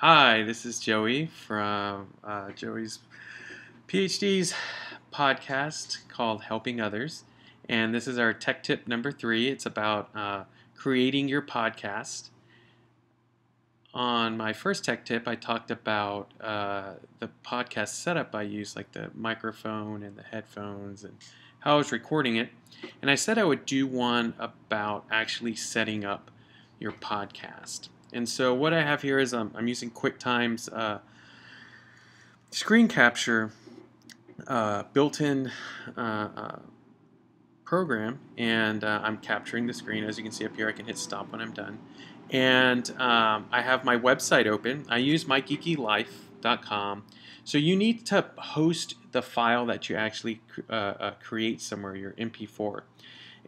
Hi, this is Joey from uh, Joey's PhD's podcast called Helping Others. And this is our tech tip number three. It's about uh, creating your podcast. On my first tech tip, I talked about uh, the podcast setup I use, like the microphone and the headphones, and how I was recording it. And I said I would do one about actually setting up your podcast. And so what I have here is um, I'm using QuickTime's uh, screen capture uh, built-in uh, uh, program, and uh, I'm capturing the screen. As you can see up here, I can hit stop when I'm done. And um, I have my website open. I use mygeekylife.com. So you need to host the file that you actually uh, create somewhere, your MP4.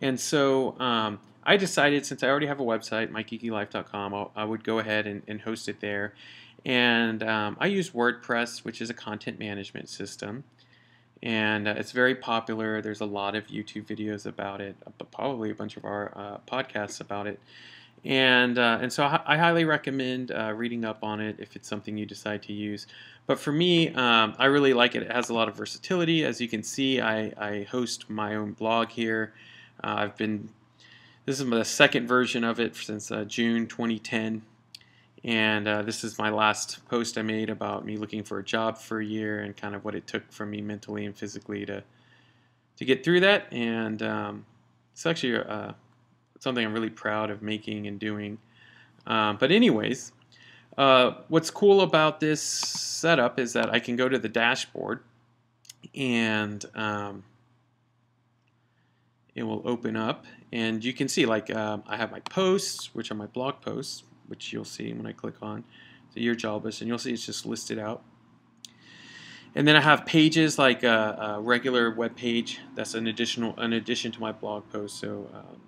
And so um, I decided since I already have a website, mygeekylife.com, I would go ahead and, and, host it there. And um, I use WordPress, which is a content management system. And uh, it's very popular. There's a lot of YouTube videos about it, uh, probably a bunch of our uh, podcasts about it. And, uh, and so I, I highly recommend uh, reading up on it if it's something you decide to use. But for me, um, I really like it. It has a lot of versatility. As you can see, I, I host my own blog here. Uh, I've been this is the second version of it since uh, June 2010. And uh, this is my last post I made about me looking for a job for a year and kind of what it took for me mentally and physically to to get through that. And um, it's actually uh, something I'm really proud of making and doing. Um, but anyways, uh, what's cool about this setup is that I can go to the dashboard and um, it will open up. And you can see like um, I have my posts which are my blog posts which you'll see when I click on the year job list and you'll see it's just listed out. And then I have pages like a, a regular web page that's an additional an addition to my blog post. So um,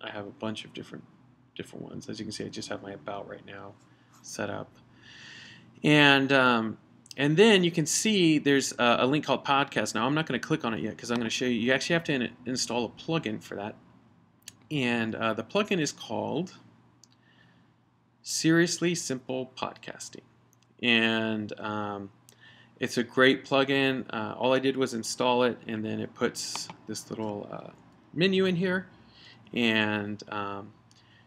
I have a bunch of different different ones. As you can see I just have my about right now set up. And um, and then you can see there's a, a link called podcast. Now I'm not going to click on it yet because I'm going to show you. You actually have to in, install a plugin for that. And uh, the plugin is called Seriously Simple Podcasting. And um, it's a great plugin. Uh, all I did was install it, and then it puts this little uh, menu in here. And um,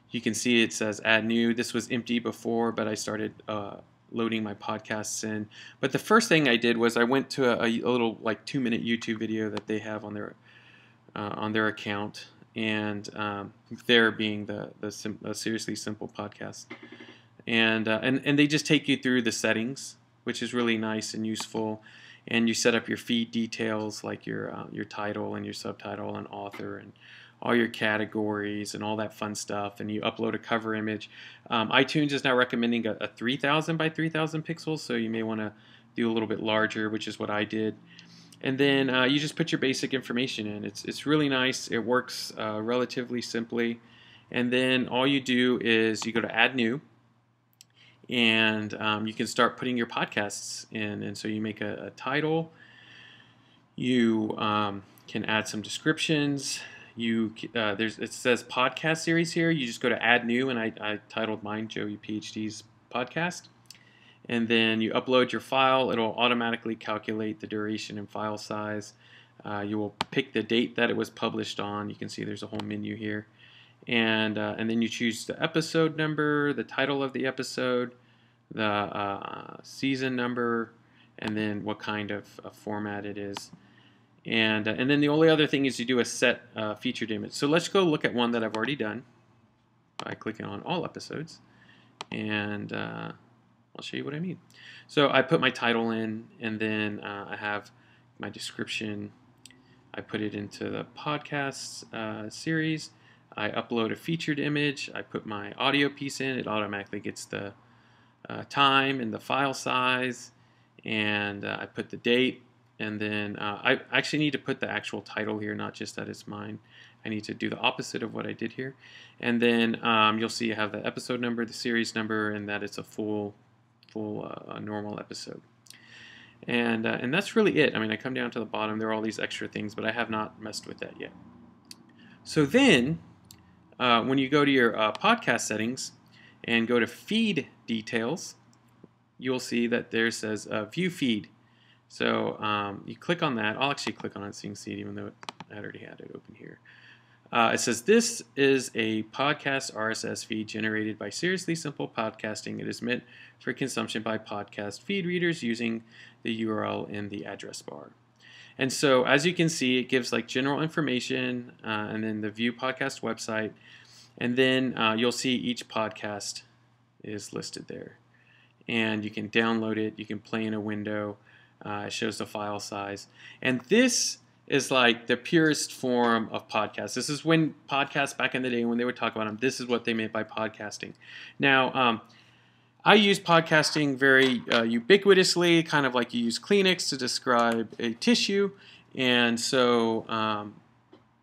you can see it says add new. This was empty before, but I started uh, loading my podcasts in. But the first thing I did was I went to a, a little like two minute YouTube video that they have on their uh, on their account, and um, there being the the sim- seriously simple podcast, and uh, and and they just take you through the settings, which is really nice and useful. And you set up your feed details like your uh, your title and your subtitle and author and all your categories and all that fun stuff, and you upload a cover image. Um, iTunes is now recommending a, a 3000 by 3000 pixels, so you may want to do a little bit larger, which is what I did. And then uh, you just put your basic information in. It's, it's really nice. It works uh, relatively simply. And then all you do is you go to Add New, and um, you can start putting your podcasts in. And so you make a, a title. You um, can add some descriptions you uh, there's it says podcast series here. You just go to add new, and I, I titled mine Joey PhD's podcast. And then you upload your file. It'll automatically calculate the duration and file size. Uh, you will pick the date that it was published on. You can see there's a whole menu here. And, uh, and then you choose the episode number, the title of the episode, the uh, season number, and then what kind of format it is. And, uh, and then the only other thing is you do a set uh, featured image. So let's go look at one that I've already done by clicking on all episodes. And uh, I'll show you what I mean. So I put my title in, and then uh, I have my description. I put it into the podcast uh, series. I upload a featured image. I put my audio piece in. It automatically gets the uh, time and the file size. And I put the date and then uh, I actually need to put the actual title here, not just that it's mine. I need to do the opposite of what I did here. And then um, you'll see I have the episode number, the series number, and that it's a full, full uh, normal episode. And, uh, and that's really it. I mean, I come down to the bottom. There are all these extra things, but I have not messed with that yet. So then, uh, when you go to your uh, podcast settings and go to feed details, you'll see that there says uh, View Feed. So um, you click on that. I'll actually click on it so you can see it, even though I already had it open here. Uh, it says this is a podcast RSS feed generated by Seriously Simple Podcasting. It is meant for consumption by podcast feed readers using the URL in the address bar. And so, as you can see, it gives like general information uh, and then the View Podcast website. And then uh, you'll see each podcast is listed there. And you can download it, you can play in a window, uh, it shows the file size. And this is like the purest form of podcast. This is when podcasts back in the day, when they would talk about them, this is what they meant by podcasting. Now, um, I use podcasting very uh, ubiquitously, kind of like you use Kleenex to describe a tissue. And so um,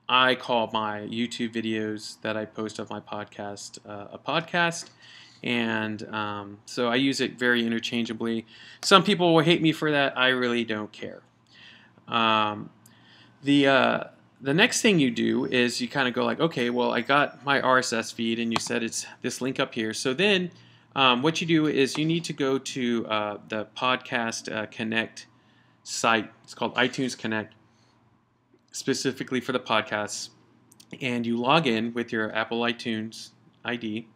I call my YouTube videos that I post of my podcast uh, a podcast. And um, so I use it very interchangeably. Some people will hate me for that. I really don't care. Um, the uh, the next thing you do is you kind of go like, okay, well, I got my RSS feed, and you said it's this link up here. So then um, what you do is you need to go to uh, the Podcast uh, Connect site. It's called iTunes Connect, specifically for the podcasts. And you log in with your Apple iTunes ID.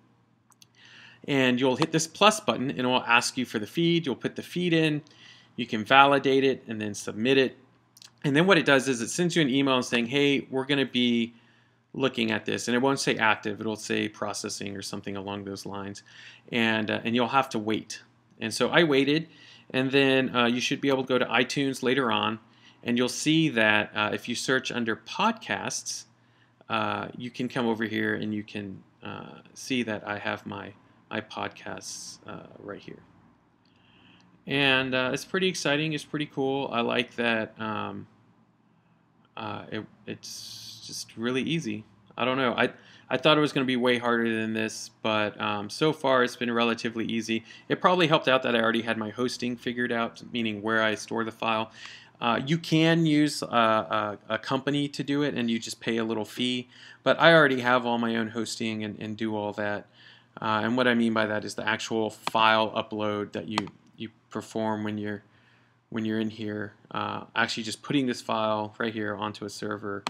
And you'll hit this plus button and it will ask you for the feed. You'll put the feed in. You can validate it and then submit it. And then what it does is it sends you an email saying, hey, we're going to be looking at this, and it won't say active; it'll say processing or something along those lines, and uh, and you'll have to wait. And so I waited, and then uh, you should be able to go to iTunes later on, and you'll see that uh, if you search under podcasts, uh, you can come over here and you can uh, see that I have my my podcasts uh, right here. And it's pretty exciting. It's pretty cool. I like that. Um, it, it's just really easy. I don't know. I I thought it was going to be way harder than this, but um, so far it's been relatively easy. It probably helped out that I already had my hosting figured out, meaning where I store the file. Uh, you can use a, a, a, company to do it, and you just pay a little fee. But I already have all my own hosting and, and do all that. Uh, and what I mean by that is the actual file upload that you you perform when you're when you're in here. Uh, actually, just putting this file right here onto a server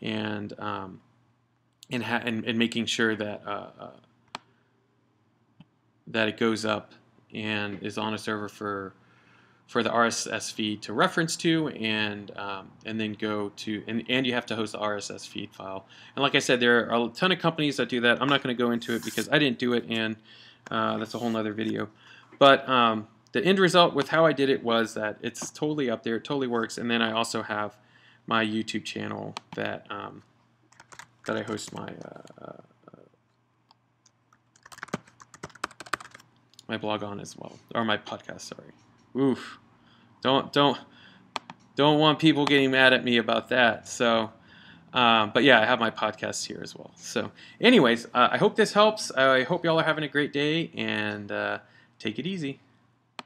and um, and, and, and making sure that uh, uh, that it goes up and is on a server for for the RSS feed to reference to and um, and then go to and, and you have to host the RSS feed file and like I said there are a ton of companies that do that I'm not going to go into it because I didn't do it and uh, that's a whole nother video but um, the end result with how I did it was that it's totally up there it totally works and then I also have my YouTube channel that um, that I host my uh, uh, my blog on as well, or my podcast. Sorry. Oof. Don't don't don't want people getting mad at me about that. So. Um, but yeah, I have my podcast here as well. So, anyways, uh, I hope this helps. I hope y'all are having a great day and uh, take it easy.